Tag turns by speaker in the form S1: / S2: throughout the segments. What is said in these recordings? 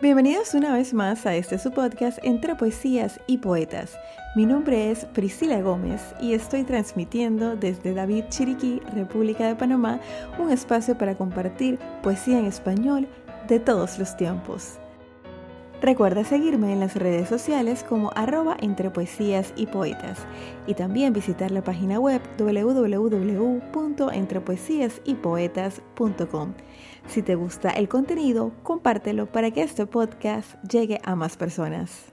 S1: Bienvenidos una vez más a este su podcast entre poesías y poetas. Mi nombre es Priscila Gómez y estoy transmitiendo desde David Chiriquí, República de Panamá, un espacio para compartir poesía en español de todos los tiempos. Recuerda seguirme en las redes sociales como arroba entre poesías y poetas y también visitar la página web www.entrepoesiasypoetas.com. Si te gusta el contenido, compártelo para que este podcast llegue a más personas.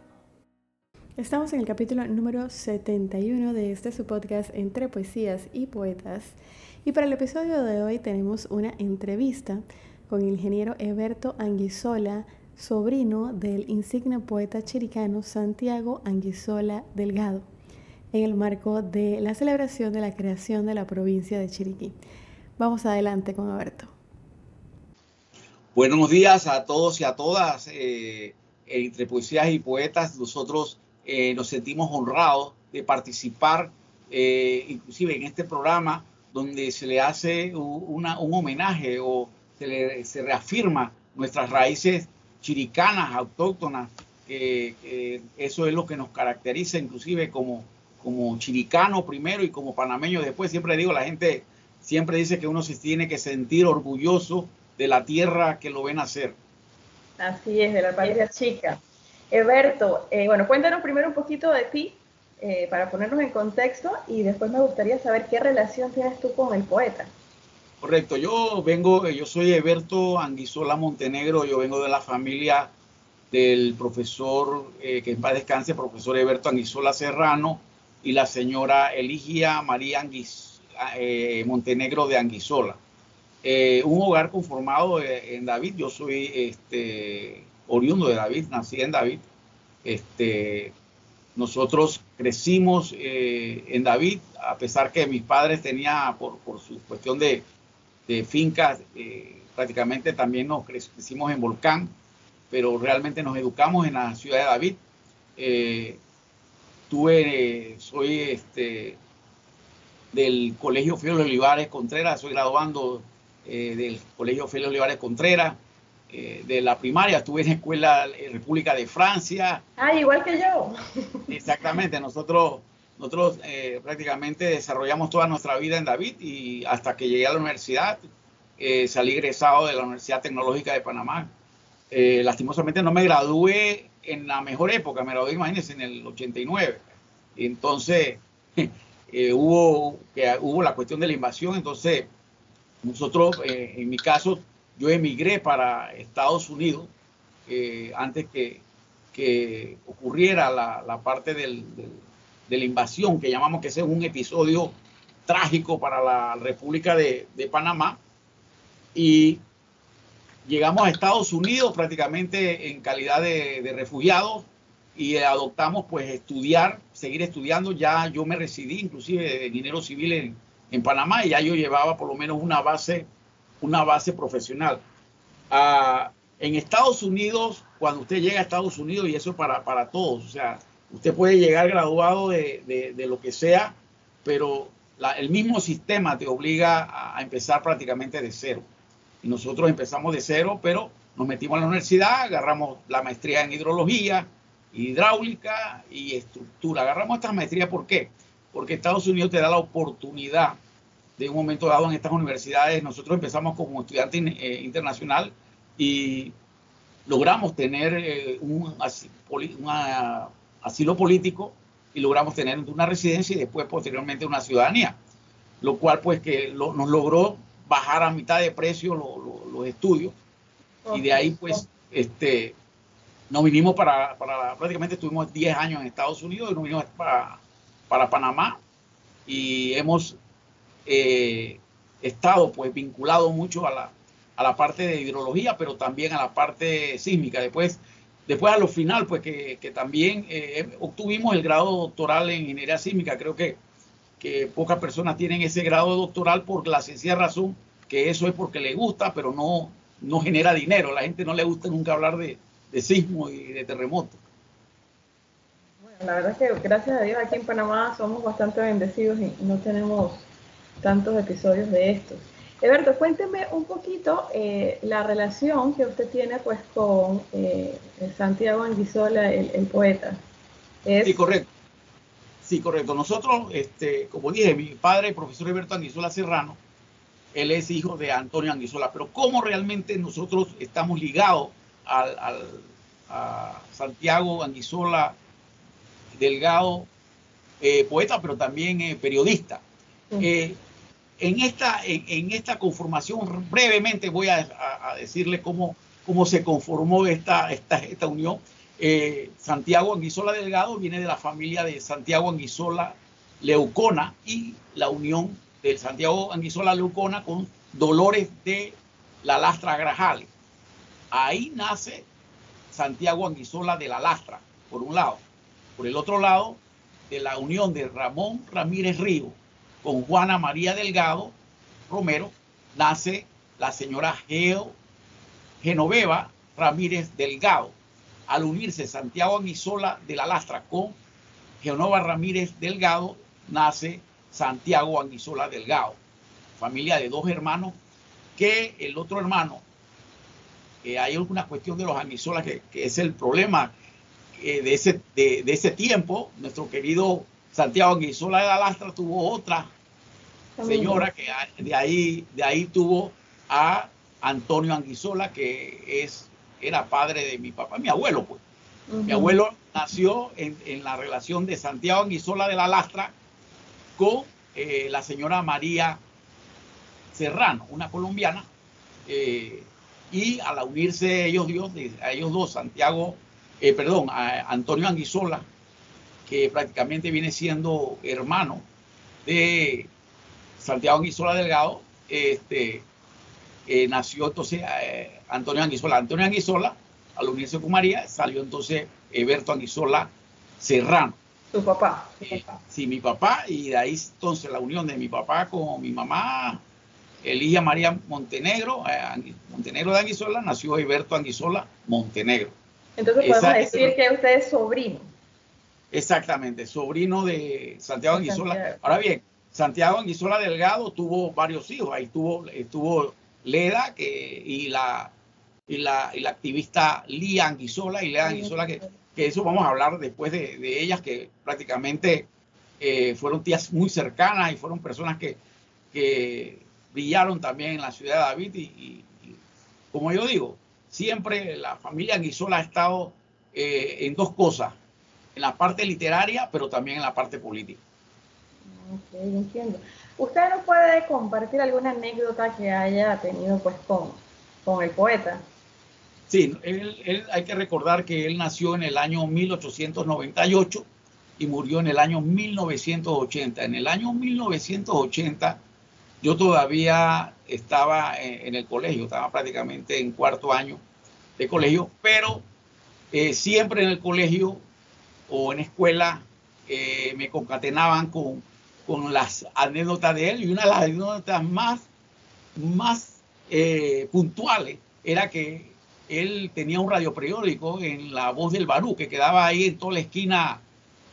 S1: Estamos en el capítulo número 71 de este su podcast Entre Poesías y Poetas y para el episodio de hoy tenemos una entrevista con el ingeniero Eberto Anguizola sobrino del insigne poeta chiricano Santiago Anguizola Delgado, en el marco de la celebración de la creación de la provincia de Chiriquí. Vamos adelante con Alberto.
S2: Buenos días a todos y a todas. Eh, entre poesías y poetas, nosotros eh, nos sentimos honrados de participar, eh, inclusive en este programa, donde se le hace un homenaje o se, se reafirma nuestras raíces chiricanas, autóctonas, que eso es lo que nos caracteriza inclusive como, como chiricano primero y como panameño después. Siempre digo, la gente siempre dice que uno se tiene que sentir orgulloso de la tierra que lo ven hacer.
S3: Así es, de la patria chica. Eberto, eh, bueno, cuéntanos primero un poquito de ti eh, para ponernos en contexto y después me gustaría saber qué relación tienes tú con el poeta.
S2: Correcto, yo vengo, yo soy Eberto Anguizola Montenegro, yo vengo de la familia del profesor, eh, que en paz descanse, profesor Eberto Anguizola Serrano y la señora Eligia María eh, Montenegro de Anguizola. Eh, un hogar conformado en David, yo soy este, oriundo de David, nací en David. Este, nosotros crecimos en David, a pesar que mis padres tenían, por su cuestión de, de fincas, eh, prácticamente también nos crecimos en Volcán, pero realmente nos educamos en la ciudad de David. Eh, tuve, soy este, del Colegio Félix Olivares Contreras, soy graduando eh, del Colegio Félix Olivares Contreras. de la primaria estuve en la Escuela República de Francia.
S3: Ah, igual que yo.
S2: Exactamente, nosotros nosotros eh, prácticamente desarrollamos toda nuestra vida en David y hasta que llegué a la universidad, eh, salí egresado de la Universidad Tecnológica de Panamá. Eh, lastimosamente no me gradué en la mejor época, me gradué, imagínense, en el 89. Entonces, hubo, que, hubo la cuestión de la invasión, entonces nosotros, en mi caso, yo emigré para Estados Unidos antes que, que ocurriera la, la parte del de la invasión, que llamamos que ese es un episodio trágico para la República de, Panamá. Y llegamos a Estados Unidos prácticamente en calidad de, refugiados y adoptamos pues estudiar, seguir estudiando. Ya yo me residí inclusive de dinero civil en, en, Panamá y ya yo llevaba por lo menos una base, una base profesional. Ah, en Estados Unidos, cuando usted llega a Estados Unidos, y eso para, para todos, o sea, Usted puede llegar graduado de, lo que sea, pero el mismo sistema te obliga a, empezar prácticamente de cero. Y nosotros empezamos de cero, pero nos metimos a la universidad, agarramos la maestría en hidrología, hidráulica y estructura. Agarramos estas maestrías, ¿por qué? Porque Estados Unidos te da la oportunidad de un momento dado en estas universidades. Nosotros empezamos como estudiante eh, internacional y logramos tener eh, un, una asilo político y logramos tener una residencia y después posteriormente una ciudadanía, lo cual pues que nos logró bajar a mitad de precio los estudios y de ahí pues este nos vinimos para, prácticamente estuvimos 10 años en Estados Unidos y nos vinimos para, para Panamá y hemos eh, estado pues vinculado mucho a la, a la parte de hidrología, pero también a la parte sísmica. Después Después a lo final, pues que, también eh, obtuvimos el grado doctoral en ingeniería sísmica. Creo que, que pocas personas tienen ese grado doctoral por la sencilla razón que eso es porque le gusta, pero no, no genera dinero. La gente no le gusta nunca hablar de, de sismo y de terremoto.
S3: Bueno, la verdad es que gracias a Dios aquí en Panamá somos bastante bendecidos y no tenemos tantos episodios de estos. Eberto, cuénteme un poquito eh, la relación que usted tiene pues con eh, Santiago Anguizola, el, poeta.
S2: Sí, correcto. Sí, correcto. Nosotros, este, como dije, mi padre, el profesor Eberto Anguizola Serrano, él es hijo de Antonio Anguizola, pero ¿cómo realmente nosotros estamos ligados al, a Santiago Anguizola Delgado, eh, poeta, pero también periodista? En esta, conformación, brevemente voy a, decirle cómo, se conformó esta unión. Eh, Santiago Anguizola Delgado viene de la familia de Santiago Anguizola Leucona y la unión de Santiago Anguizola Leucona con Dolores de la Lastra Grajales. Ahí nace Santiago Anguizola de la Lastra, por un lado. Por el otro lado, de la unión de Ramón Ramírez Río con Juana María Delgado Romero, nace la señora Geo Genoveva Ramírez Delgado. Al unirse Santiago Anisola de la Lastra con Genova Ramírez Delgado, nace Santiago Anguizola Delgado, familia de dos hermanos, que el otro hermano, hay alguna cuestión de los Anguizolas que, es el problema eh, de, ese, de, ese tiempo, nuestro querido Santiago Anguizola de la Lastra tuvo otra señora que de ahí, de ahí tuvo a Antonio Anguizola, que es, era padre de mi papá, mi abuelo, pues. Mi abuelo nació en, la relación de Santiago Anguizola de la Lastra con eh, la señora María Serrano, una colombiana, eh, y al unirse ellos, Dios, a ellos dos, Santiago, eh, perdón, a Antonio Anguizola, que prácticamente viene siendo hermano de Santiago Anguizola Delgado, este, eh, nació entonces eh, Antonio Anguizola. Antonio Anguizola, al unirse con María, salió entonces Eberto Anguizola Serrano.
S3: ¿Tu papá?
S2: Eh, sí, mi papá, y de ahí entonces la unión de mi papá con mi mamá, Elía María Montenegro, Montenegro de Anguizola, nació Eberto Anguizola Montenegro.
S3: Entonces podemos decir que usted es sobrino.
S2: Exactamente, sobrino de Santiago Anguizola. Ahora bien, Santiago Anguizola Delgado tuvo varios hijos, ahí estuvo, estuvo Leda y, la, y, la, y la activista Lía Anguizola y Leda Anguizola, que, que eso vamos a hablar después de, de ellas, que prácticamente eh, fueron tías muy cercanas y fueron personas que, que brillaron también en la ciudad de David. Y, como yo digo, siempre la familia Anguizola ha estado eh, en dos cosas, en la parte literaria, pero también en la parte política.
S3: Ok, entiendo. ¿Usted nos puede compartir alguna anécdota que haya tenido pues con, con el poeta?
S2: Sí, él, hay que recordar que él nació en el año 1898 y murió en el año 1980. En el año 1980 yo todavía estaba en, el colegio, estaba prácticamente en cuarto año de colegio, pero eh, siempre en el colegio o en escuela eh, me concatenaban con con las anécdotas de él y una de las anécdotas más, más eh, puntuales era que él tenía un radioperiódico en La Voz del Barú, que quedaba ahí en toda la esquina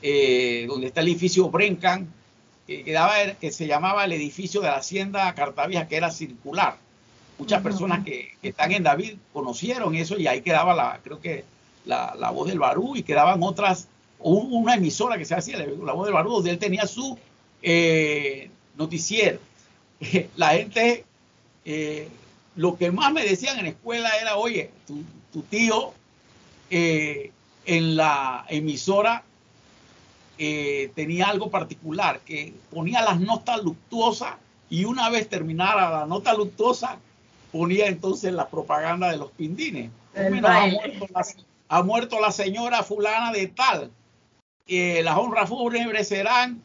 S2: eh, donde está el edificio Brencan, que, quedaba, que se llamaba el edificio de la Hacienda Cartavia, que era circular. Muchas personas que, están en David conocieron eso y ahí quedaba la, creo que la, la Voz del Barú y quedaban otras, una emisora que se hacía, la Voz del Barú, donde él tenía su eh, noticiero. La gente, eh, lo que más me decían en la escuela era, oye, tu, tío eh, en la emisora tenía algo particular, que ponía las notas luctuosas y una vez terminara la nota luctuosa, ponía entonces la propaganda de los pindines. Ha muerto, la, señora fulana de tal. las honras fúnebres serán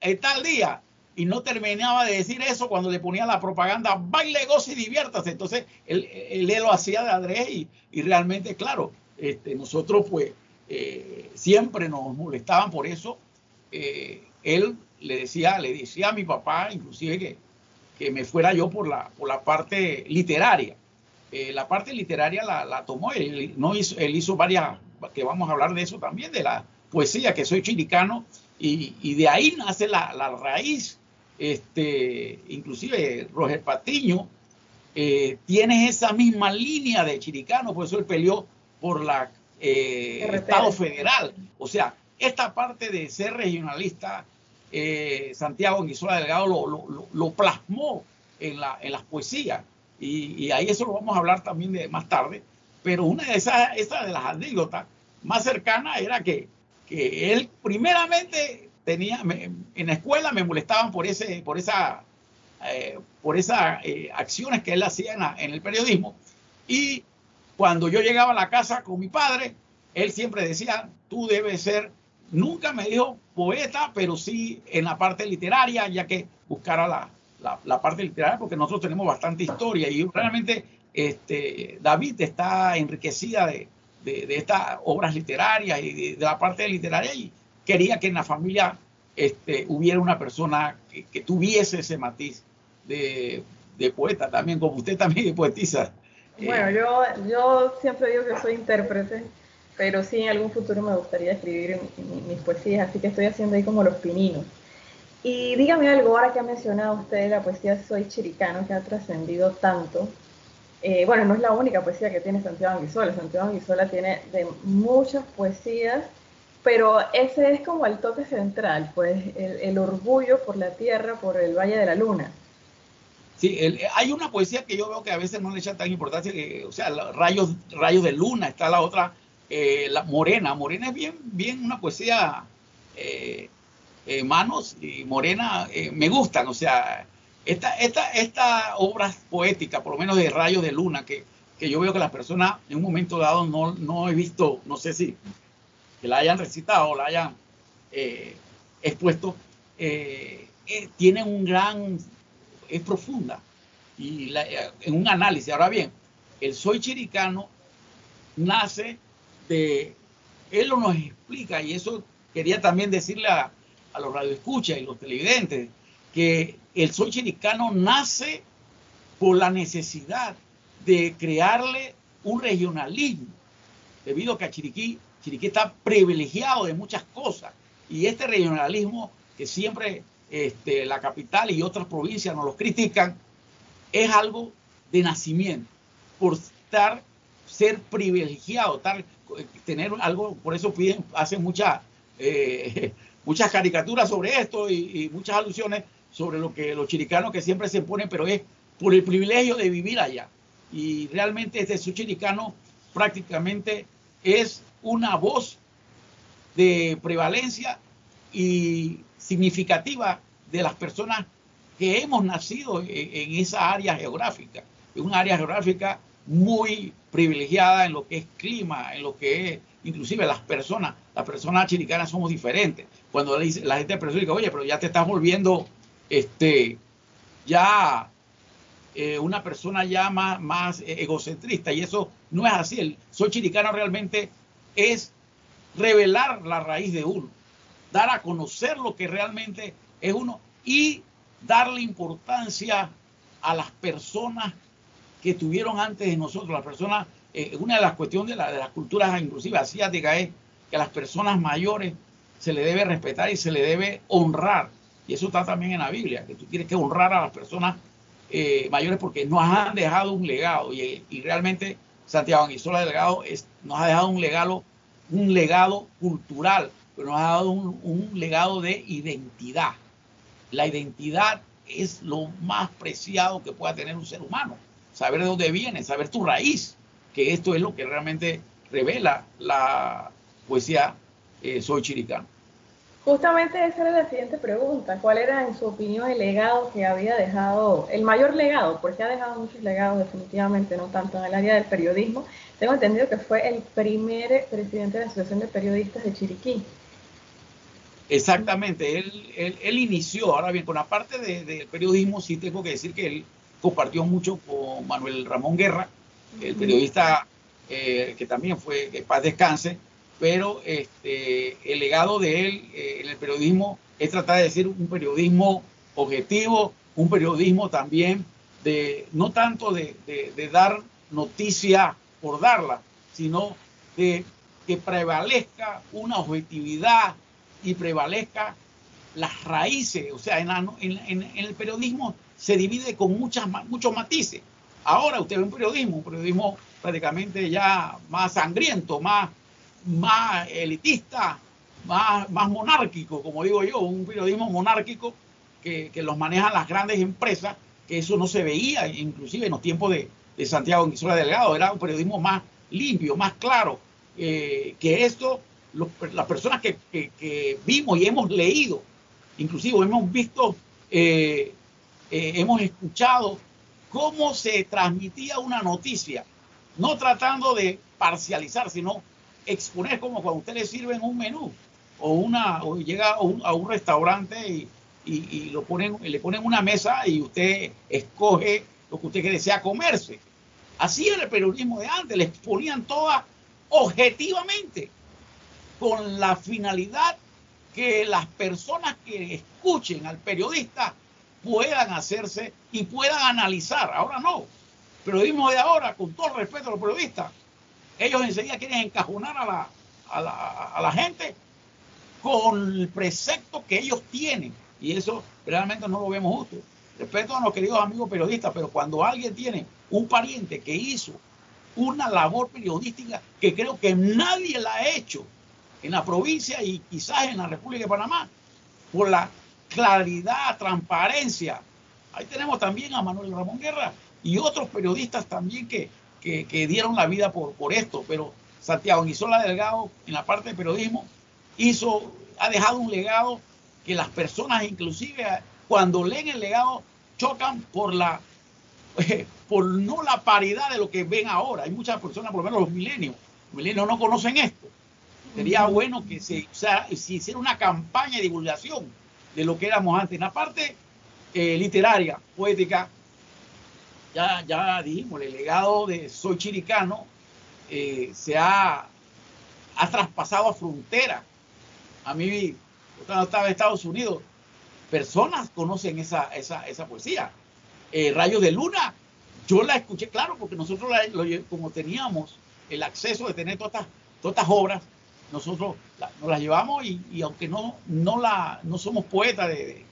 S2: el tal día. Y no terminaba de decir eso cuando le ponía la propaganda, baile, goce y diviértase. Entonces, él, él, lo hacía de adrés y, y, realmente, claro, este, nosotros pues eh, siempre nos molestaban por eso. Eh, él le decía, le decía a mi papá, inclusive que, que me fuera yo por la, por la parte literaria. Eh, la parte literaria la, la, tomó, él, no hizo, él hizo varias, que vamos a hablar de eso también, de la poesía, que soy chilicano y, de ahí nace la, raíz este, inclusive Roger Patiño, eh, tiene esa misma línea de chiricano, por eso él peleó por la eh, Estado federal. O sea, esta parte de ser regionalista, eh, Santiago Anguizola Delgado lo, lo, plasmó en, la, en las poesías. Y, ahí eso lo vamos a hablar también de, más tarde. Pero una de esas, de las anécdotas más cercanas era que, que él primeramente tenía, en la escuela me molestaban por, ese, por esa, eh, por esas eh, acciones que él hacía en, el periodismo. Y cuando yo llegaba a la casa con mi padre, él siempre decía, tú debes ser, nunca me dijo poeta, pero sí en la parte literaria, ya que buscara la, la, parte literaria, porque nosotros tenemos bastante historia y realmente este, David está enriquecida de, de, estas obras literarias y de, la parte literaria y quería que en la familia este, hubiera una persona que, tuviese ese matiz de, poeta también, como usted también es poetisa.
S3: Bueno, yo, yo siempre digo que soy intérprete, pero sí en algún futuro me gustaría escribir mis poesías, así que estoy haciendo ahí como los pininos. Y dígame algo, ahora que ha mencionado usted la poesía Soy Chiricano, que ha trascendido tanto. Eh, bueno, no es la única poesía que tiene Santiago Anguizola. Santiago Anguizola tiene de muchas poesías, pero ese es como el toque central, pues el, orgullo por la tierra, por el Valle de la Luna.
S2: Sí, hay una poesía que yo veo que a veces no le echa tan importancia, o sea, rayos, rayos de luna, está la otra, eh, la Morena. Morena es bien, bien una poesía eh, Manos y Morena me gustan, o sea, esta, esta, esta obra poética, por lo menos de Rayos de Luna, que, que yo veo que las personas en un momento dado no, no he visto, no sé si que la hayan recitado la hayan eh, expuesto, tiene un gran, es profunda y en un análisis. Ahora bien, el soy chiricano nace de, él lo nos explica y eso quería también decirle a, a los radioescuchas y los televidentes que el soy chiricano nace por la necesidad de crearle un regionalismo, debido a que Chiriquí, está privilegiado de muchas cosas, y este regionalismo que siempre este, la capital y otras provincias nos lo critican, es algo de nacimiento, por estar, ser privilegiado, tener algo, por eso hacen mucha eh, muchas caricaturas sobre esto y, muchas alusiones sobre lo que los chiricanos que siempre se ponen, pero es por el privilegio de vivir allá. Y realmente este su chiricano prácticamente es una voz de prevalencia y significativa de las personas que hemos nacido en, esa área geográfica. Es una área geográfica muy privilegiada en lo que es clima, en lo que es inclusive las personas, las personas chiricanas somos diferentes. Cuando la gente dice, oye, pero ya te estás volviendo este, ya eh, una persona ya más, más egocentrista y eso no es así. El soy chiricano realmente es revelar la raíz de uno, dar a conocer lo que realmente es uno y darle importancia a las personas que tuvieron antes de nosotros, las personas eh, una de las cuestiones de, las culturas inclusive asiáticas es que a las personas mayores se le debe respetar y se le debe honrar. Y eso está también en la Biblia, que tú tienes que honrar a las personas eh, mayores porque nos han dejado un legado. Y, realmente Santiago Anguizola Delgado nos ha dejado un legado, un legado cultural, pero nos ha dado un, un legado de identidad. La identidad es lo más preciado que pueda tener un ser humano. Saber de dónde viene, saber tu raíz que esto es lo que realmente revela la poesía eh, Soy Chiricano.
S3: Justamente esa era la siguiente pregunta. ¿Cuál era, en su opinión, el legado que había dejado, el mayor legado? Porque ha dejado muchos legados, definitivamente, no tanto en el área del periodismo. Tengo entendido que fue el primer presidente de la Asociación de Periodistas de Chiriquí.
S2: Exactamente, él, él, inició, ahora bien, con la parte del periodismo, sí tengo que decir que él compartió mucho con Manuel Ramón Guerra, el periodista eh, que también fue, que paz descanse, pero este, el legado de él eh, en el periodismo es tratar de decir un periodismo objetivo, un periodismo también de, no tanto de, dar noticia por darla, sino de que prevalezca una objetividad y prevalezca las raíces, o sea, en, el periodismo se divide con muchas, muchos matices. Ahora usted ve un periodismo, un periodismo prácticamente ya más sangriento, más, más elitista, más, más monárquico, como digo yo, un periodismo monárquico que, los manejan las grandes empresas, que eso no se veía inclusive en los tiempos de, de Santiago Guisola Delgado, era un periodismo más limpio, más claro, eh, que esto, las personas que, que, vimos y hemos leído, inclusive hemos visto, eh, eh, hemos escuchado cómo se transmitía una noticia, no tratando de parcializar, sino exponer como cuando usted le sirven un menú o una o llega a un, restaurante y, y, lo ponen, le ponen una mesa y usted escoge lo que usted desea comerse. Así era el periodismo de antes, le exponían todas objetivamente, con la finalidad que las personas que escuchen al periodista puedan hacerse y puedan analizar. Ahora no. El periodismo de ahora, con todo el respeto a los periodistas, ellos enseguida quieren encajonar a la, a la, a la gente con el precepto que ellos tienen. Y eso realmente no lo vemos justo. Respeto a los queridos amigos periodistas, pero cuando alguien tiene un pariente que hizo una labor periodística que creo que nadie la ha hecho en la provincia y quizás en la República de Panamá, por la claridad, transparencia. Ahí tenemos también a Manuel Ramón Guerra y otros periodistas también que, que, dieron la vida por, por esto, pero Santiago Nizola Delgado en la parte de periodismo hizo, ha dejado un legado que las personas inclusive cuando leen el legado chocan por la por no la paridad de lo que ven ahora. Hay muchas personas, por lo menos los milenios, los milenios no conocen esto. Sería bueno que se, hiciera una campaña de divulgación de lo que éramos antes. En la parte eh, literaria, poética, ya, ya dijimos, el legado de Soy Chiricano eh, se ha, ha traspasado a frontera. A mí, cuando estaba en Estados Unidos, personas conocen esa, esa, esa poesía. Eh, Rayos de Luna, yo la escuché, claro, porque nosotros como teníamos el acceso de tener todas estas, todas obras, nosotros nos las llevamos y, aunque no, no, la, no somos poetas de,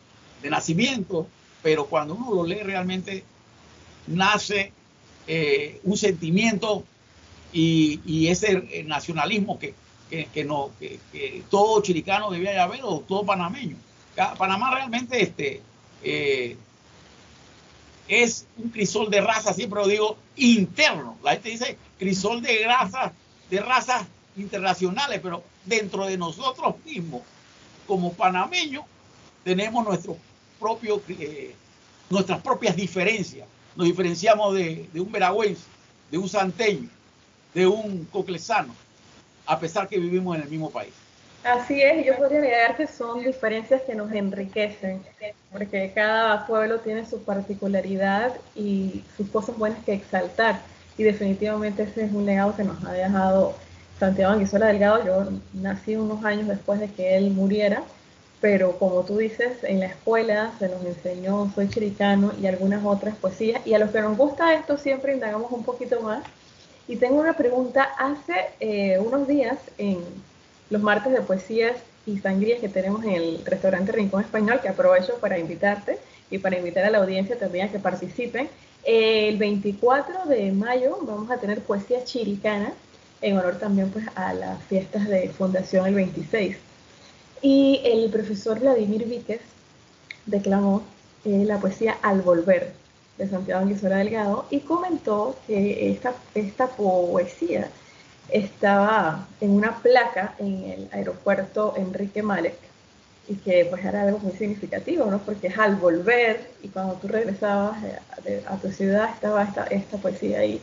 S2: nacimiento, pero cuando uno lo lee realmente nace eh, un sentimiento y, ese nacionalismo que, que, no, que, todo chiricano debía haber o todo panameño. Panamá realmente este, eh, es un crisol de raza, siempre lo digo, interno. La gente dice crisol de raza, de razas internacionales, pero dentro de nosotros mismos, como panameños, tenemos eh, nuestras propias diferencias. Nos diferenciamos de, un veragüense, de un santeño, de un coclesano, a pesar que vivimos en el mismo país.
S3: Así es, yo podría agregar que son diferencias que nos enriquecen, porque cada pueblo tiene su particularidad y sus cosas buenas que exaltar. Y definitivamente ese es un legado que nos ha dejado Santiago Anguizola Delgado. Yo nací unos años después de que él muriera, pero como tú dices, en la escuela se nos enseñó Soy Chiricano y algunas otras poesías. Y a los que nos gusta esto siempre indagamos un poquito más. Y tengo una pregunta. Hace eh, unos días en los martes de poesías y sangrías que tenemos en el restaurante Rincón Español, que aprovecho para invitarte y para invitar a la audiencia también a que participen. El 24 de mayo vamos a tener poesía chiricana en honor también pues a las fiestas de fundación el 26. Y el profesor Vladimir Víquez declamó eh, la poesía Al Volver de Santiago Anguisora Delgado y comentó que esta, esta poesía estaba en una placa en el aeropuerto Enrique Malek y que pues era algo muy significativo, ¿no? Porque es al volver y cuando tú regresabas a, tu ciudad estaba esta, esta poesía ahí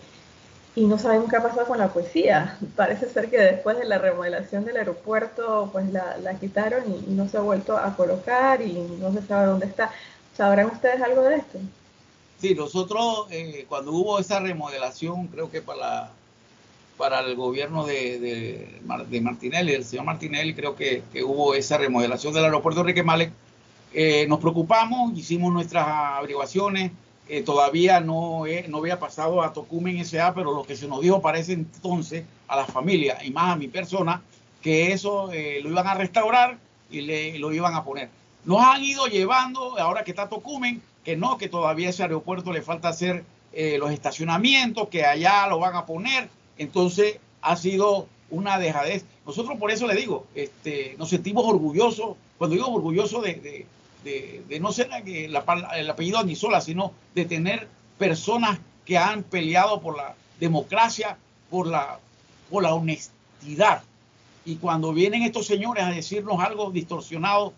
S3: y no sabemos qué ha pasado con la poesía. Parece ser que después de la remodelación del aeropuerto pues la, la quitaron y, no se ha vuelto a colocar y no se sabe dónde está. ¿Sabrán ustedes algo de esto?
S2: Sí, nosotros eh, cuando hubo esa remodelación, creo que para para el gobierno de, de, Martinelli, el señor Martinelli, creo que, hubo esa remodelación del aeropuerto Enrique Malek. Eh, nos preocupamos, hicimos nuestras averiguaciones, eh, todavía no, no había pasado a Tocumen S.A., pero lo que se nos dijo parece entonces a la familia y más a mi persona, que eso eh, lo iban a restaurar y le, lo iban a poner. nos han ido llevando, ahora que está Tocumen, que no, que todavía ese aeropuerto le falta hacer eh, los estacionamientos, que allá lo van a poner. Entonces ha sido una dejadez. Nosotros por eso le digo, este, nos sentimos orgullosos, cuando digo orgulloso de, no ser el apellido Anisola, sino de tener personas que han peleado por la democracia, por la, por la honestidad. Y cuando vienen estos señores a decirnos algo distorsionado,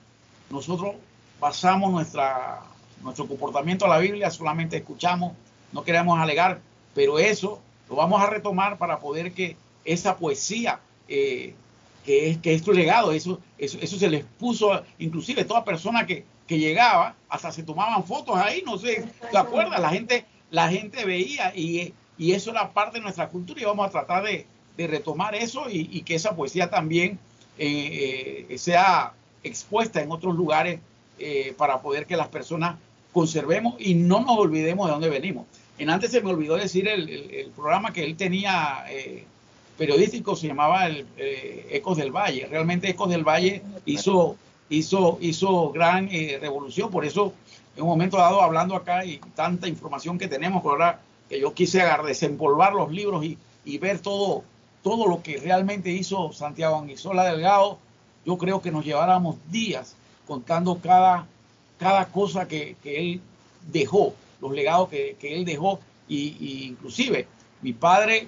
S2: nosotros basamos nuestra, nuestro comportamiento a la Biblia, solamente escuchamos, no queremos alegar, pero eso lo vamos a retomar para poder que esa poesía eh, que, es, que es legado, eso, eso, eso se les puso, inclusive toda persona que, que llegaba, hasta se tomaban fotos ahí, no sé, ¿te acuerdas? La gente, la gente veía y, y eso era parte de nuestra cultura y vamos a tratar de, de retomar eso y, que esa poesía también eh, eh, sea expuesta en otros lugares para poder que las personas conservemos y no nos olvidemos de dónde venimos. En antes se me olvidó decir el, el, programa que él tenía periodístico se llamaba el, eh, Ecos del Valle. Realmente Ecos del Valle hizo, hizo, hizo gran eh, revolución, por eso en un momento dado hablando acá y tanta información que tenemos, ahora que yo quise desempolvar los libros y, y, ver todo, todo lo que realmente hizo Santiago Anguizola Delgado, yo creo que nos lleváramos días contando cada, cada cosa que, que él dejó, los legados que, que él dejó, y, y inclusive mi padre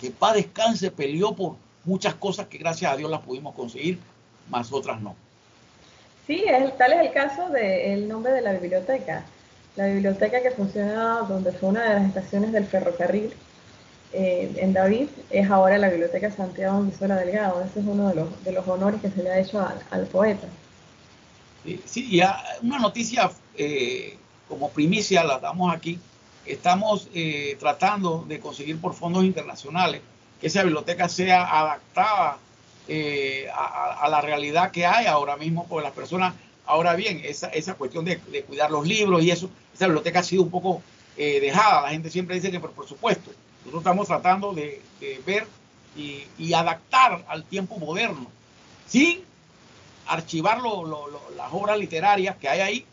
S2: que paz descanse, peleó por muchas cosas que gracias a Dios las pudimos conseguir, más otras no.
S3: Sí, es, tal es el caso del nombre de la biblioteca. La biblioteca que funciona donde fue una de las estaciones del ferrocarril eh, en David es ahora la Biblioteca Santiago Misola Delgado. Ese es uno de los, de los honores que se le ha hecho al, poeta.
S2: Sí, y una noticia eh, como primicia la damos aquí estamos eh, tratando de conseguir por fondos internacionales que esa biblioteca sea adaptada eh, a, la realidad que hay ahora mismo, porque las personas, ahora bien, esa, esa cuestión de, cuidar los libros y eso, esa biblioteca ha sido un poco eh, dejada. La gente siempre dice que, por, supuesto, nosotros estamos tratando de, ver y, adaptar al tiempo moderno, sin archivar las obras literarias que hay ahí,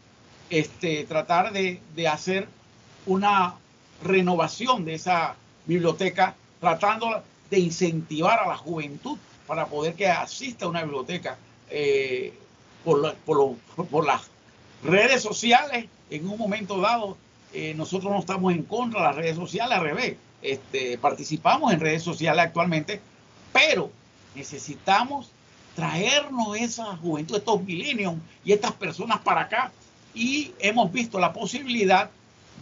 S2: este, tratar de hacer una renovación de esa biblioteca, tratando de incentivar a la juventud para poder que asista a una biblioteca eh, por, las redes sociales. En un momento dado, eh, nosotros no estamos en contra de las redes sociales, al revés, este, participamos en redes sociales actualmente, pero necesitamos traernos esa juventud, estos millennials y estas personas para acá. Y hemos visto la posibilidad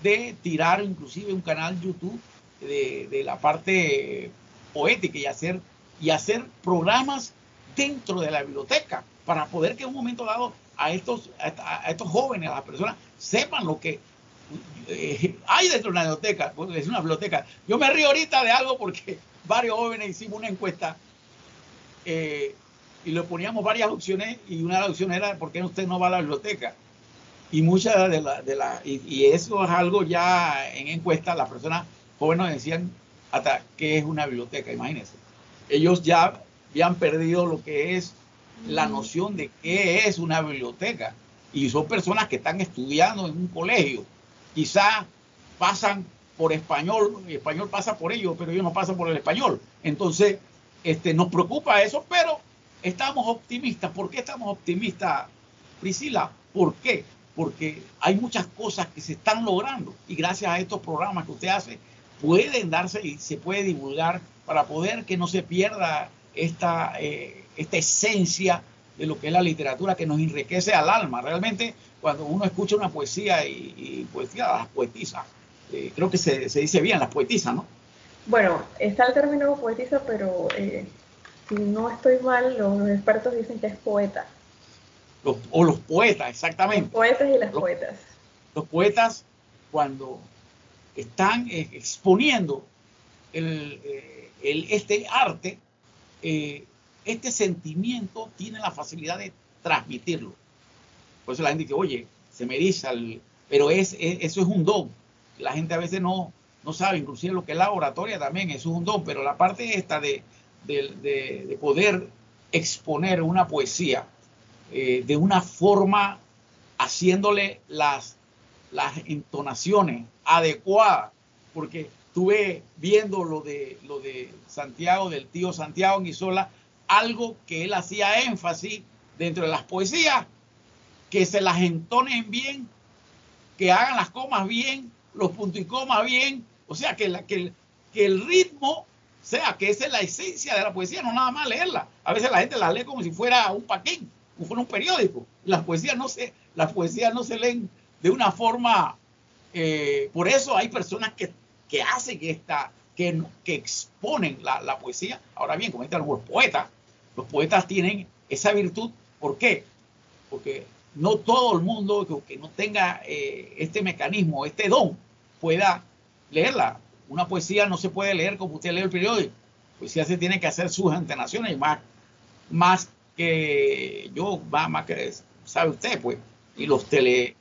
S2: de tirar inclusive un canal YouTube de, la parte poética y hacer, y hacer programas dentro de la biblioteca para poder que en un momento dado a estos, a, estos jóvenes, a las personas, sepan lo que eh, hay dentro de una biblioteca. Es una biblioteca. Yo me río ahorita de algo porque varios jóvenes hicimos una encuesta eh, y le poníamos varias opciones y una de las opciones era ¿por qué usted no va a la biblioteca? Y muchas de las, de la, y, eso es algo ya en encuesta, las personas jóvenes decían hasta qué es una biblioteca, imagínense. Ellos ya habían perdido lo que es la noción de qué es una biblioteca. Y son personas que están estudiando en un colegio. Quizá pasan por español, el español pasa por ellos, pero ellos no pasan por el español. Entonces, este, nos preocupa eso, pero estamos optimistas. ¿Por qué estamos optimistas, Priscila? ¿Por qué? Porque hay muchas cosas que se están logrando y gracias a estos programas que usted hace pueden darse y se puede divulgar para poder que no se pierda esta, eh, esta esencia de lo que es la literatura que nos enriquece al alma. Realmente cuando uno escucha una poesía y, poesía, las poetisas, eh, creo que se, dice bien, las poetisas, ¿no?
S3: Bueno, está el término poetisa, pero eh, si no estoy mal, los expertos dicen que es poeta
S2: o los poetas, exactamente. Los
S3: poetas y las poetas.
S2: Los poetas cuando están eh, exponiendo eh, el, este arte, eh, este sentimiento tiene la facilidad de transmitirlo. Por eso la gente dice, oye, se me dice, pero es, eso es un don. La gente a veces no, no sabe, inclusive lo que es la oratoria también, eso es un don, pero la parte esta de, de poder exponer una poesía eh, de una forma haciéndole las, las entonaciones adecuadas, porque estuve viendo lo de, lo de Santiago, del tío Santiago Guisola, algo que él hacía énfasis dentro de las poesías, que se las entonen bien, que hagan las comas bien, los puntos y comas bien, o sea, que, la, que, que el ritmo sea, que esa es la esencia de la poesía, no nada más leerla. A veces la gente la lee como si fuera un paquín, fuera un periódico. Las poesías no se, las poesías no se leen de una forma, eh, por eso hay personas que, que hacen esta, que, que exponen la, la, poesía. Ahora bien, como dicen los poetas, los poetas tienen esa virtud. ¿Por qué? Porque no todo el mundo que, no tenga eh, este mecanismo, este don, pueda leerla. Una poesía no se puede leer como usted lee el periódico. Poesía se tiene que hacer sus antenaciones, más, más que yo, más, más que sabe usted, pues, y los tele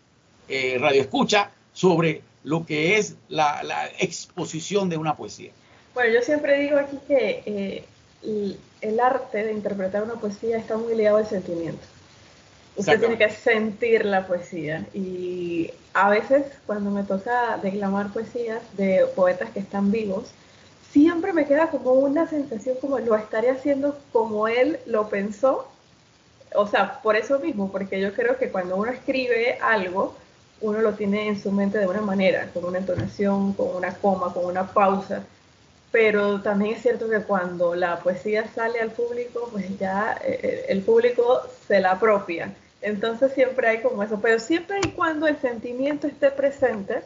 S2: eh, radio escucha sobre lo que es la, la, exposición de una poesía.
S3: Bueno, yo siempre digo aquí que eh, el, el, arte de interpretar una poesía está muy ligado al sentimiento. Usted tiene que sentir la poesía y a veces cuando me toca declamar poesías de poetas que están vivos, siempre me queda como una sensación como lo estaría haciendo como él lo pensó. O sea, por eso mismo, porque yo creo que cuando uno escribe algo, uno lo tiene en su mente de una manera, con una entonación, con una coma, con una pausa. Pero también es cierto que cuando la poesía sale al público, pues ya eh, el público se la apropia. Entonces siempre hay como eso, pero siempre y cuando el sentimiento esté presente,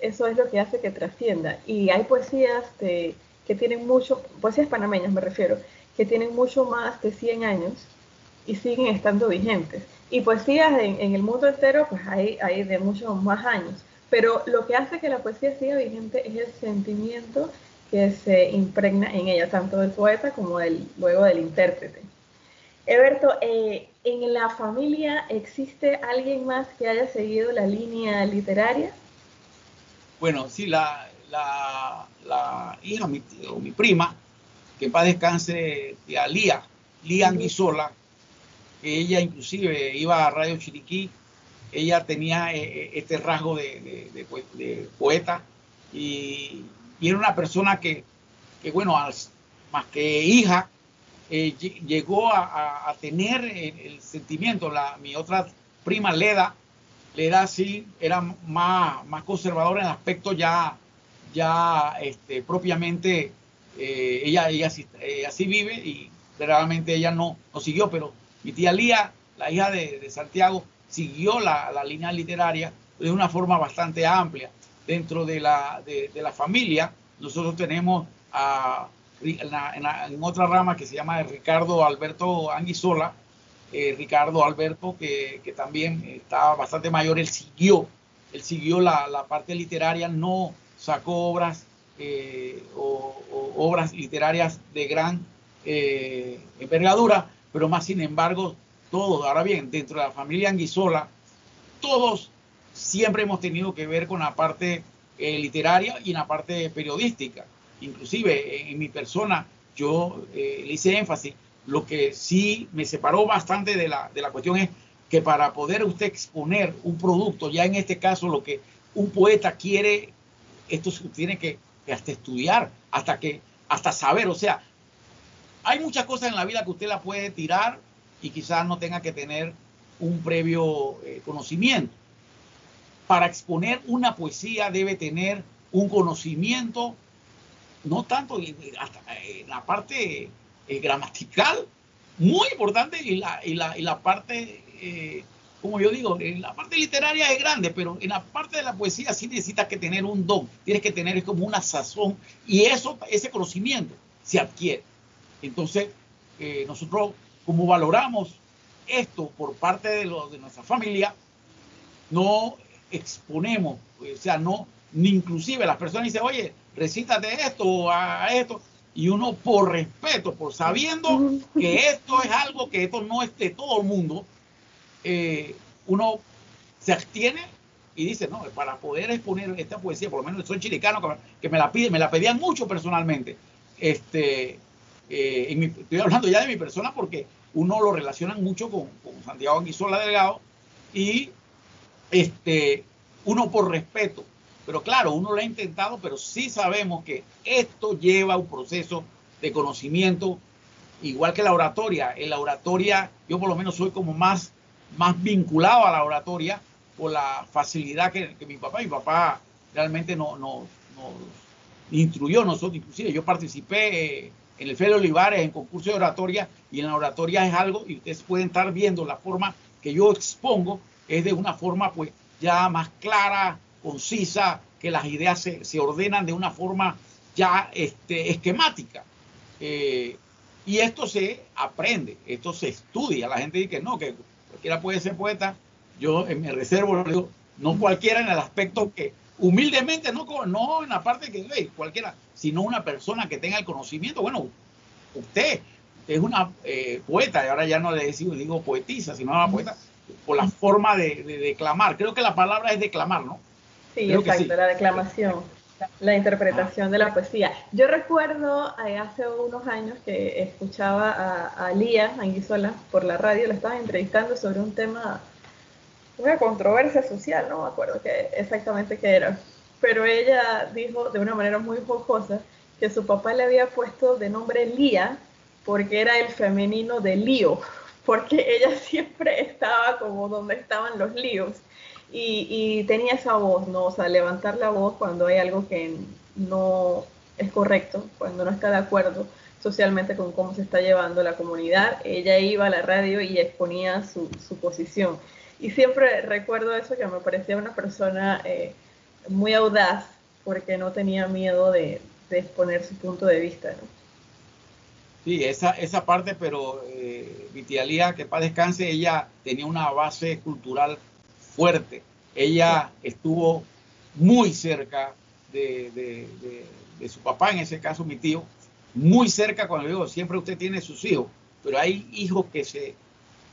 S3: eso es lo que hace que trascienda. Y hay poesías de, que tienen mucho, poesías panameñas me refiero, que tienen mucho más de 100 años y siguen estando vigentes. Y poesías en, el mundo entero, pues hay, hay de muchos más años. Pero lo que hace que la poesía siga vigente es el sentimiento que se impregna en ella, tanto del poeta como del, luego del intérprete. Eberto, eh, ¿en la familia existe alguien más que haya seguido la línea literaria?
S2: Bueno, sí, la, la, la hija mi, o mi prima, que para descanse, tía Lía, Lía Anguizola, que ella inclusive iba a Radio Chiriquí, ella tenía eh, este rasgo de, de, de, de poeta y, y, era una persona que, que bueno, más que hija, eh, llegó a, a, a tener el, el, sentimiento. La, mi otra prima Leda, Leda sí era más, más conservadora en el aspecto ya, ya este, propiamente, eh, ella, ella, ella sí vive y realmente ella no, no siguió, pero mi tía Lía, la hija de, Santiago, siguió la, la, línea literaria de una forma bastante amplia. Dentro de la, de, de la familia, nosotros tenemos a en, otra rama que se llama Ricardo Alberto Anguizola, eh, Ricardo Alberto, que, que, también estaba bastante mayor, él siguió, él siguió la, la parte literaria, no sacó obras eh, o, obras literarias de gran eh, envergadura, pero más sin embargo, todos, ahora bien, dentro de la familia Anguizola, todos siempre hemos tenido que ver con la parte eh, literaria y en la parte periodística. Inclusive en mi persona, yo eh, le hice énfasis, lo que sí me separó bastante de la, de la cuestión es que para poder usted exponer un producto, ya en este caso lo que un poeta quiere, esto tiene que, hasta estudiar, hasta que, hasta saber, o sea, hay muchas cosas en la vida que usted la puede tirar y quizás no tenga que tener un previo eh, conocimiento. Para exponer una poesía debe tener un conocimiento no tanto en, en la parte eh, gramatical, muy importante, y la, y la, y la parte, eh, como yo digo, en la parte literaria es grande, pero en la parte de la poesía sí necesitas que tener un don, tienes que tener como una sazón, y eso, ese conocimiento se adquiere. Entonces, eh, nosotros, como valoramos esto por parte de, lo, de nuestra familia, no exponemos, o sea, no, ni inclusive las personas dicen, oye, recítate esto, a esto, y uno por respeto, por sabiendo que esto es algo que esto no es de todo el mundo, eh, uno se abstiene y dice, no, para poder exponer esta poesía, por lo menos soy chilicano, que me la piden, me la pedían mucho personalmente, este, eh, estoy hablando ya de mi persona porque uno lo relaciona mucho con, Santiago Anguizola Delgado y este, uno por respeto. Pero claro, uno lo ha intentado, pero sí sabemos que esto lleva un proceso de conocimiento, igual que la oratoria. En la oratoria, yo por lo menos soy como más, más vinculado a la oratoria por la facilidad que, mi papá, mi papá realmente no, no, no instruyó nosotros, inclusive yo participé en el Fede Olivares en concurso de oratoria y en la oratoria es algo, y ustedes pueden estar viendo la forma que yo expongo, es de una forma pues ya más clara, concisa, que las ideas se, se ordenan de una forma ya este, esquemática. Eh, y esto se aprende, esto se estudia. La gente dice no, que cualquiera puede ser poeta. Yo me reservo, digo, no cualquiera en el aspecto que humildemente, no, no en la parte que hey, cualquiera, sino una persona que tenga el conocimiento. Bueno, usted es una eh, poeta, y ahora ya no le digo, digo poetisa, sino una poeta, por la forma de, declamar. Creo que la palabra es declamar, ¿no?
S3: Sí, exacto, la declamación, la interpretación de la poesía. Yo recuerdo eh, hace unos años que escuchaba a, a Lía Anguizola por la radio, la estaban entrevistando sobre un tema una controversia social, no me acuerdo qué, exactamente qué era, pero ella dijo de una manera muy jocosa que su papá le había puesto de nombre Lía porque era el femenino de lío, porque ella siempre estaba como donde estaban los líos y, y tenía esa voz, ¿no? O sea, levantar la voz cuando hay algo que no es correcto, cuando no está de acuerdo socialmente con cómo se está llevando la comunidad, ella iba a la radio y exponía su, su posición. Y siempre recuerdo eso, que me parecía una persona eh, muy audaz porque no tenía miedo de, exponer su punto de vista. ¿no?
S2: Sí, esa, esa parte, pero eh, Vitialía, que para descanse, ella tenía una base cultural fuerte. Ella estuvo muy cerca de, de, su papá, en ese caso mi tío, muy cerca cuando digo, siempre usted tiene sus hijos, pero hay hijos que se,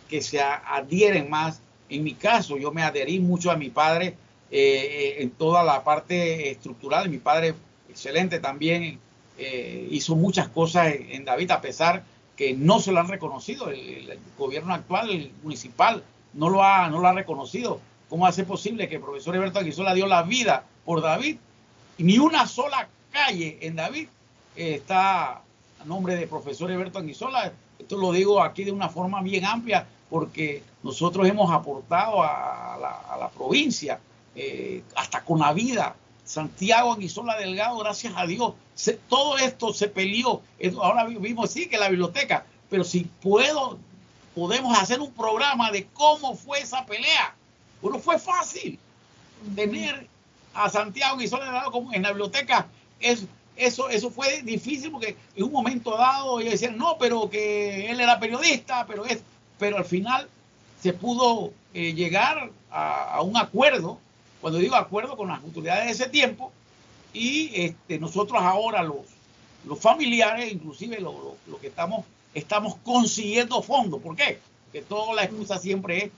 S2: que se adhieren más en mi caso, yo me adherí mucho a mi padre eh, eh, en toda la parte estructural. Mi padre, excelente también, eh, hizo muchas cosas en, David, a pesar que no se lo han reconocido. El, gobierno actual, el municipal, no lo, ha, no lo ha reconocido. ¿Cómo hace posible que el profesor Alberto Aguizola dio la vida por David? Ni una sola calle en David está a nombre de profesor Alberto Anguizola. Esto lo digo aquí de una forma bien amplia porque nosotros hemos aportado a la, provincia, eh, hasta con la vida. Santiago Aguizola Delgado, gracias a Dios, todo esto se peleó. Ahora mismo sí que la biblioteca, pero si puedo, podemos hacer un programa de cómo fue esa pelea. Bueno, fue fácil tener a Santiago Aguizola Delgado en la biblioteca. Es, eso, eso fue difícil porque en un momento dado ellos decían, no, pero que él era periodista, pero es, pero al final se pudo eh, llegar a, un acuerdo, cuando digo acuerdo con las autoridades de ese tiempo, y este, nosotros ahora los, los familiares, inclusive lo, que estamos, estamos consiguiendo fondos. ¿Por qué? Porque toda la excusa siempre es,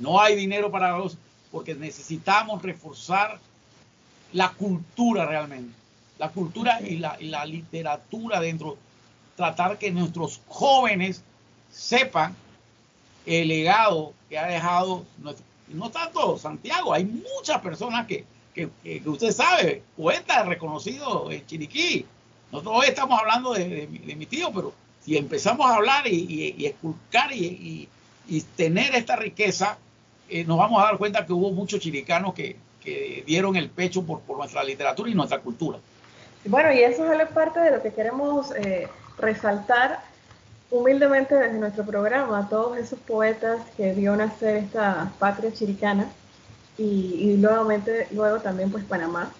S2: no hay dinero para los, porque necesitamos reforzar la cultura realmente, la cultura y la, y la literatura dentro, tratar que nuestros jóvenes sepan el legado que ha dejado, no, tanto Santiago, hay muchas personas que, que, usted sabe, poetas reconocidos en Chiriquí. Nosotros hoy estamos hablando de, mi tío, pero si empezamos a hablar y, y, y esculcar y, tener esta riqueza, eh, nos vamos a dar cuenta que hubo muchos chiricanos que, dieron el pecho por, por, nuestra literatura y nuestra cultura.
S3: Bueno, y eso es parte de lo que queremos eh, resaltar humildemente desde nuestro programa a todos esos poetas que vio nacer esta patria chiricana y, nuevamente luego también pues Panamá,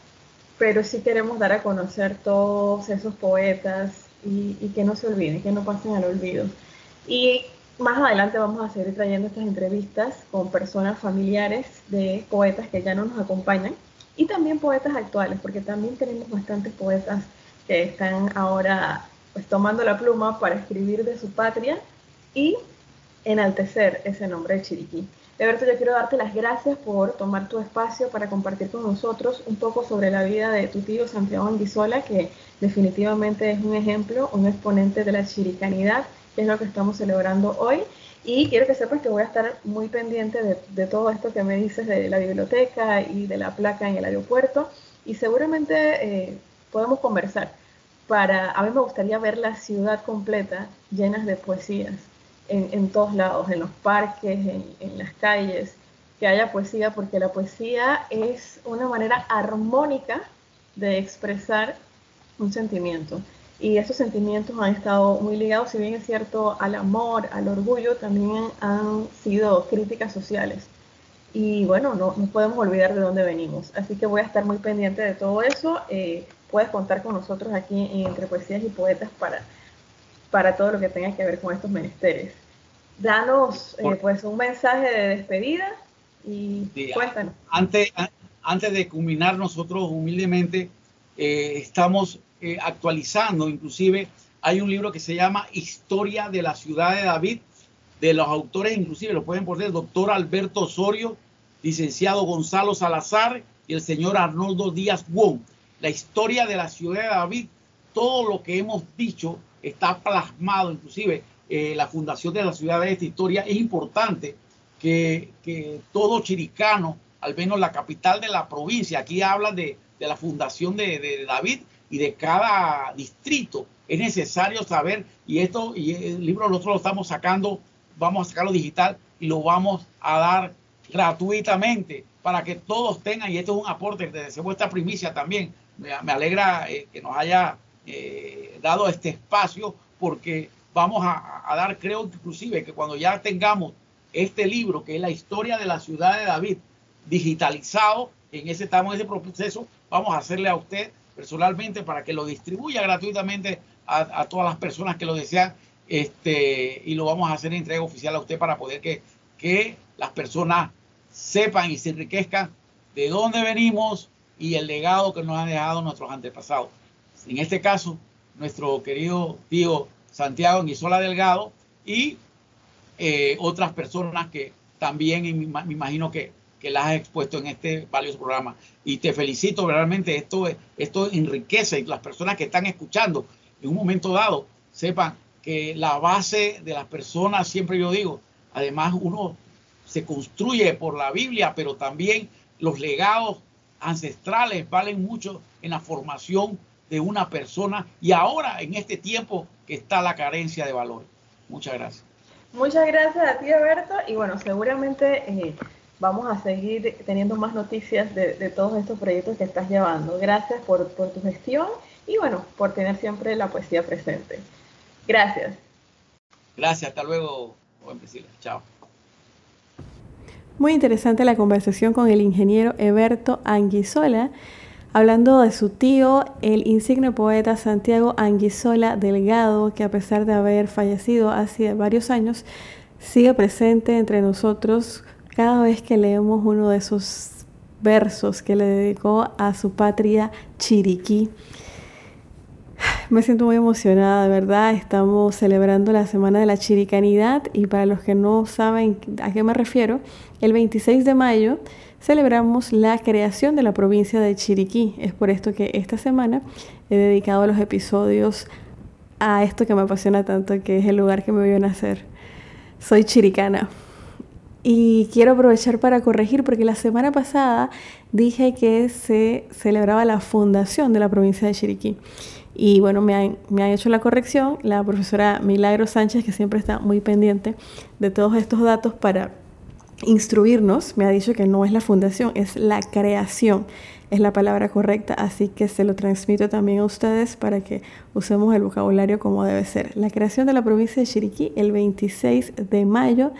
S3: pero sí queremos dar a conocer todos esos poetas y, que no se olviden, que no pasen al olvido. Y más adelante vamos a seguir trayendo estas entrevistas con personas familiares de poetas que ya no nos acompañan y también poetas actuales, porque también tenemos bastantes poetas que están ahora pues tomando la pluma para escribir de su patria y enaltecer ese nombre de Chiriquí. Eberto, yo quiero darte las gracias por tomar tu espacio para compartir con nosotros un poco sobre la vida de tu tío Santiago Anguizola, que definitivamente es un ejemplo, un exponente de la chiricanidad, que es lo que estamos celebrando hoy. Y quiero que sepas que voy a estar muy pendiente de, todo esto que me dices de la biblioteca y de la placa en el aeropuerto. Y seguramente eh, podemos conversar. Para, a mí me gustaría ver la ciudad completa llena de poesías en, todos lados, en los parques, en, las calles, que haya poesía, porque la poesía es una manera armónica de expresar un sentimiento. Y esos sentimientos han estado muy ligados, si bien es cierto, al amor, al orgullo, también han sido críticas sociales. Y bueno, no, no podemos olvidar de dónde venimos. Así que voy a estar muy pendiente de todo eso. Eh, puedes contar con nosotros aquí en Entre Poesías y Poetas para para todo lo que tenga que ver con estos menesteres. Danos eh, pues un mensaje de despedida y cuéntanos.
S2: Antes, antes de culminar, nosotros humildemente eh, estamos eh, actualizando, inclusive hay un libro que se llama Historia de la ciudad de David, de los autores, inclusive lo pueden poner, doctor Alberto Osorio, licenciado Gonzalo Salazar y el señor Arnoldo Díaz Wong. La historia de la ciudad de David, todo lo que hemos dicho está plasmado, inclusive eh, la fundación de la ciudad de esta historia. Es importante que, todo chiricano, al menos la capital de la provincia, aquí habla de, la fundación de, David y de cada distrito. Es necesario saber, y esto, y el libro nosotros lo estamos sacando, vamos a sacarlo digital y lo vamos a dar gratuitamente para que todos tengan, y esto es un aporte desde vuestra primicia también. Me, alegra eh, que nos haya eh, dado este espacio porque vamos a, dar, creo inclusive que cuando ya tengamos este libro, que es la historia de la ciudad de David, digitalizado, en ese estamos en ese proceso, vamos a hacerle a usted personalmente para que lo distribuya gratuitamente a, todas las personas que lo desean, este, y lo vamos a hacer en entrega oficial a usted para poder que, las personas sepan y se enriquezcan de dónde venimos y el legado que nos han dejado nuestros antepasados. En este caso, nuestro querido tío Santiago Guisola Delgado y eh, otras personas que también me imagino que, las has expuesto en este valioso programa. Y te felicito, realmente esto, esto enriquece y las personas que están escuchando en un momento dado sepan que la base de las personas, siempre yo digo, además uno se construye por la Biblia, pero también los legados ancestrales valen mucho en la formación de una persona y ahora en este tiempo que está la carencia de valor. Muchas gracias.
S3: Muchas gracias a ti, Alberto. Y bueno, seguramente eh, vamos a seguir teniendo más noticias de, todos estos proyectos que estás llevando. Gracias por, por tu gestión y bueno, por tener siempre la poesía presente. Gracias.
S2: Gracias, hasta luego, buen Chao.
S1: Muy interesante la conversación con el ingeniero Eberto Anguizola hablando de su tío, el insigne poeta Santiago Anguisola Delgado, que a pesar de haber fallecido hace varios años, sigue presente entre nosotros cada vez que leemos uno de esos versos que le dedicó a su patria Chiriquí. Me siento muy emocionada, de verdad. Estamos celebrando la Semana de la Chiricanidad y para los que no saben a qué me refiero, el 26 de mayo celebramos la creación de la provincia de Chiriquí. Es por esto que esta semana he dedicado los episodios a esto que me apasiona tanto, que es el lugar que me vio nacer. Soy chiricana. Y quiero aprovechar para corregir porque la semana pasada dije que se celebraba la fundación de la provincia de Chiriquí. Y bueno, me han, me han, hecho la corrección la profesora Milagro Sánchez, que siempre está muy pendiente de todos estos datos para instruirnos, me ha dicho que no es la fundación, es la creación, es la palabra correcta, así que se lo transmito también a ustedes para que usemos el vocabulario como debe ser. La creación de la provincia de Chiriquí el 26 de mayo,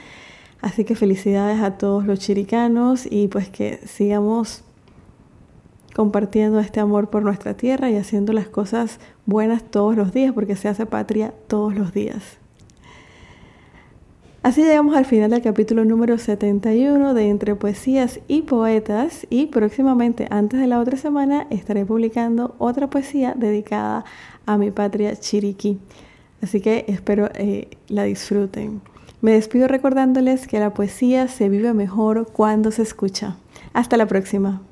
S1: así que felicidades a todos los chiricanos y pues que sigamos compartiendo este amor por nuestra tierra y haciendo las cosas buenas todos los días, porque se hace patria todos los días. Así llegamos al final del capítulo número 71 de Entre Poesías y Poetas y próximamente, antes de la otra semana, estaré publicando otra poesía dedicada a mi patria Chiriquí. Así que espero eh, la disfruten. Me despido recordándoles que la poesía se vive mejor cuando se escucha. Hasta la próxima.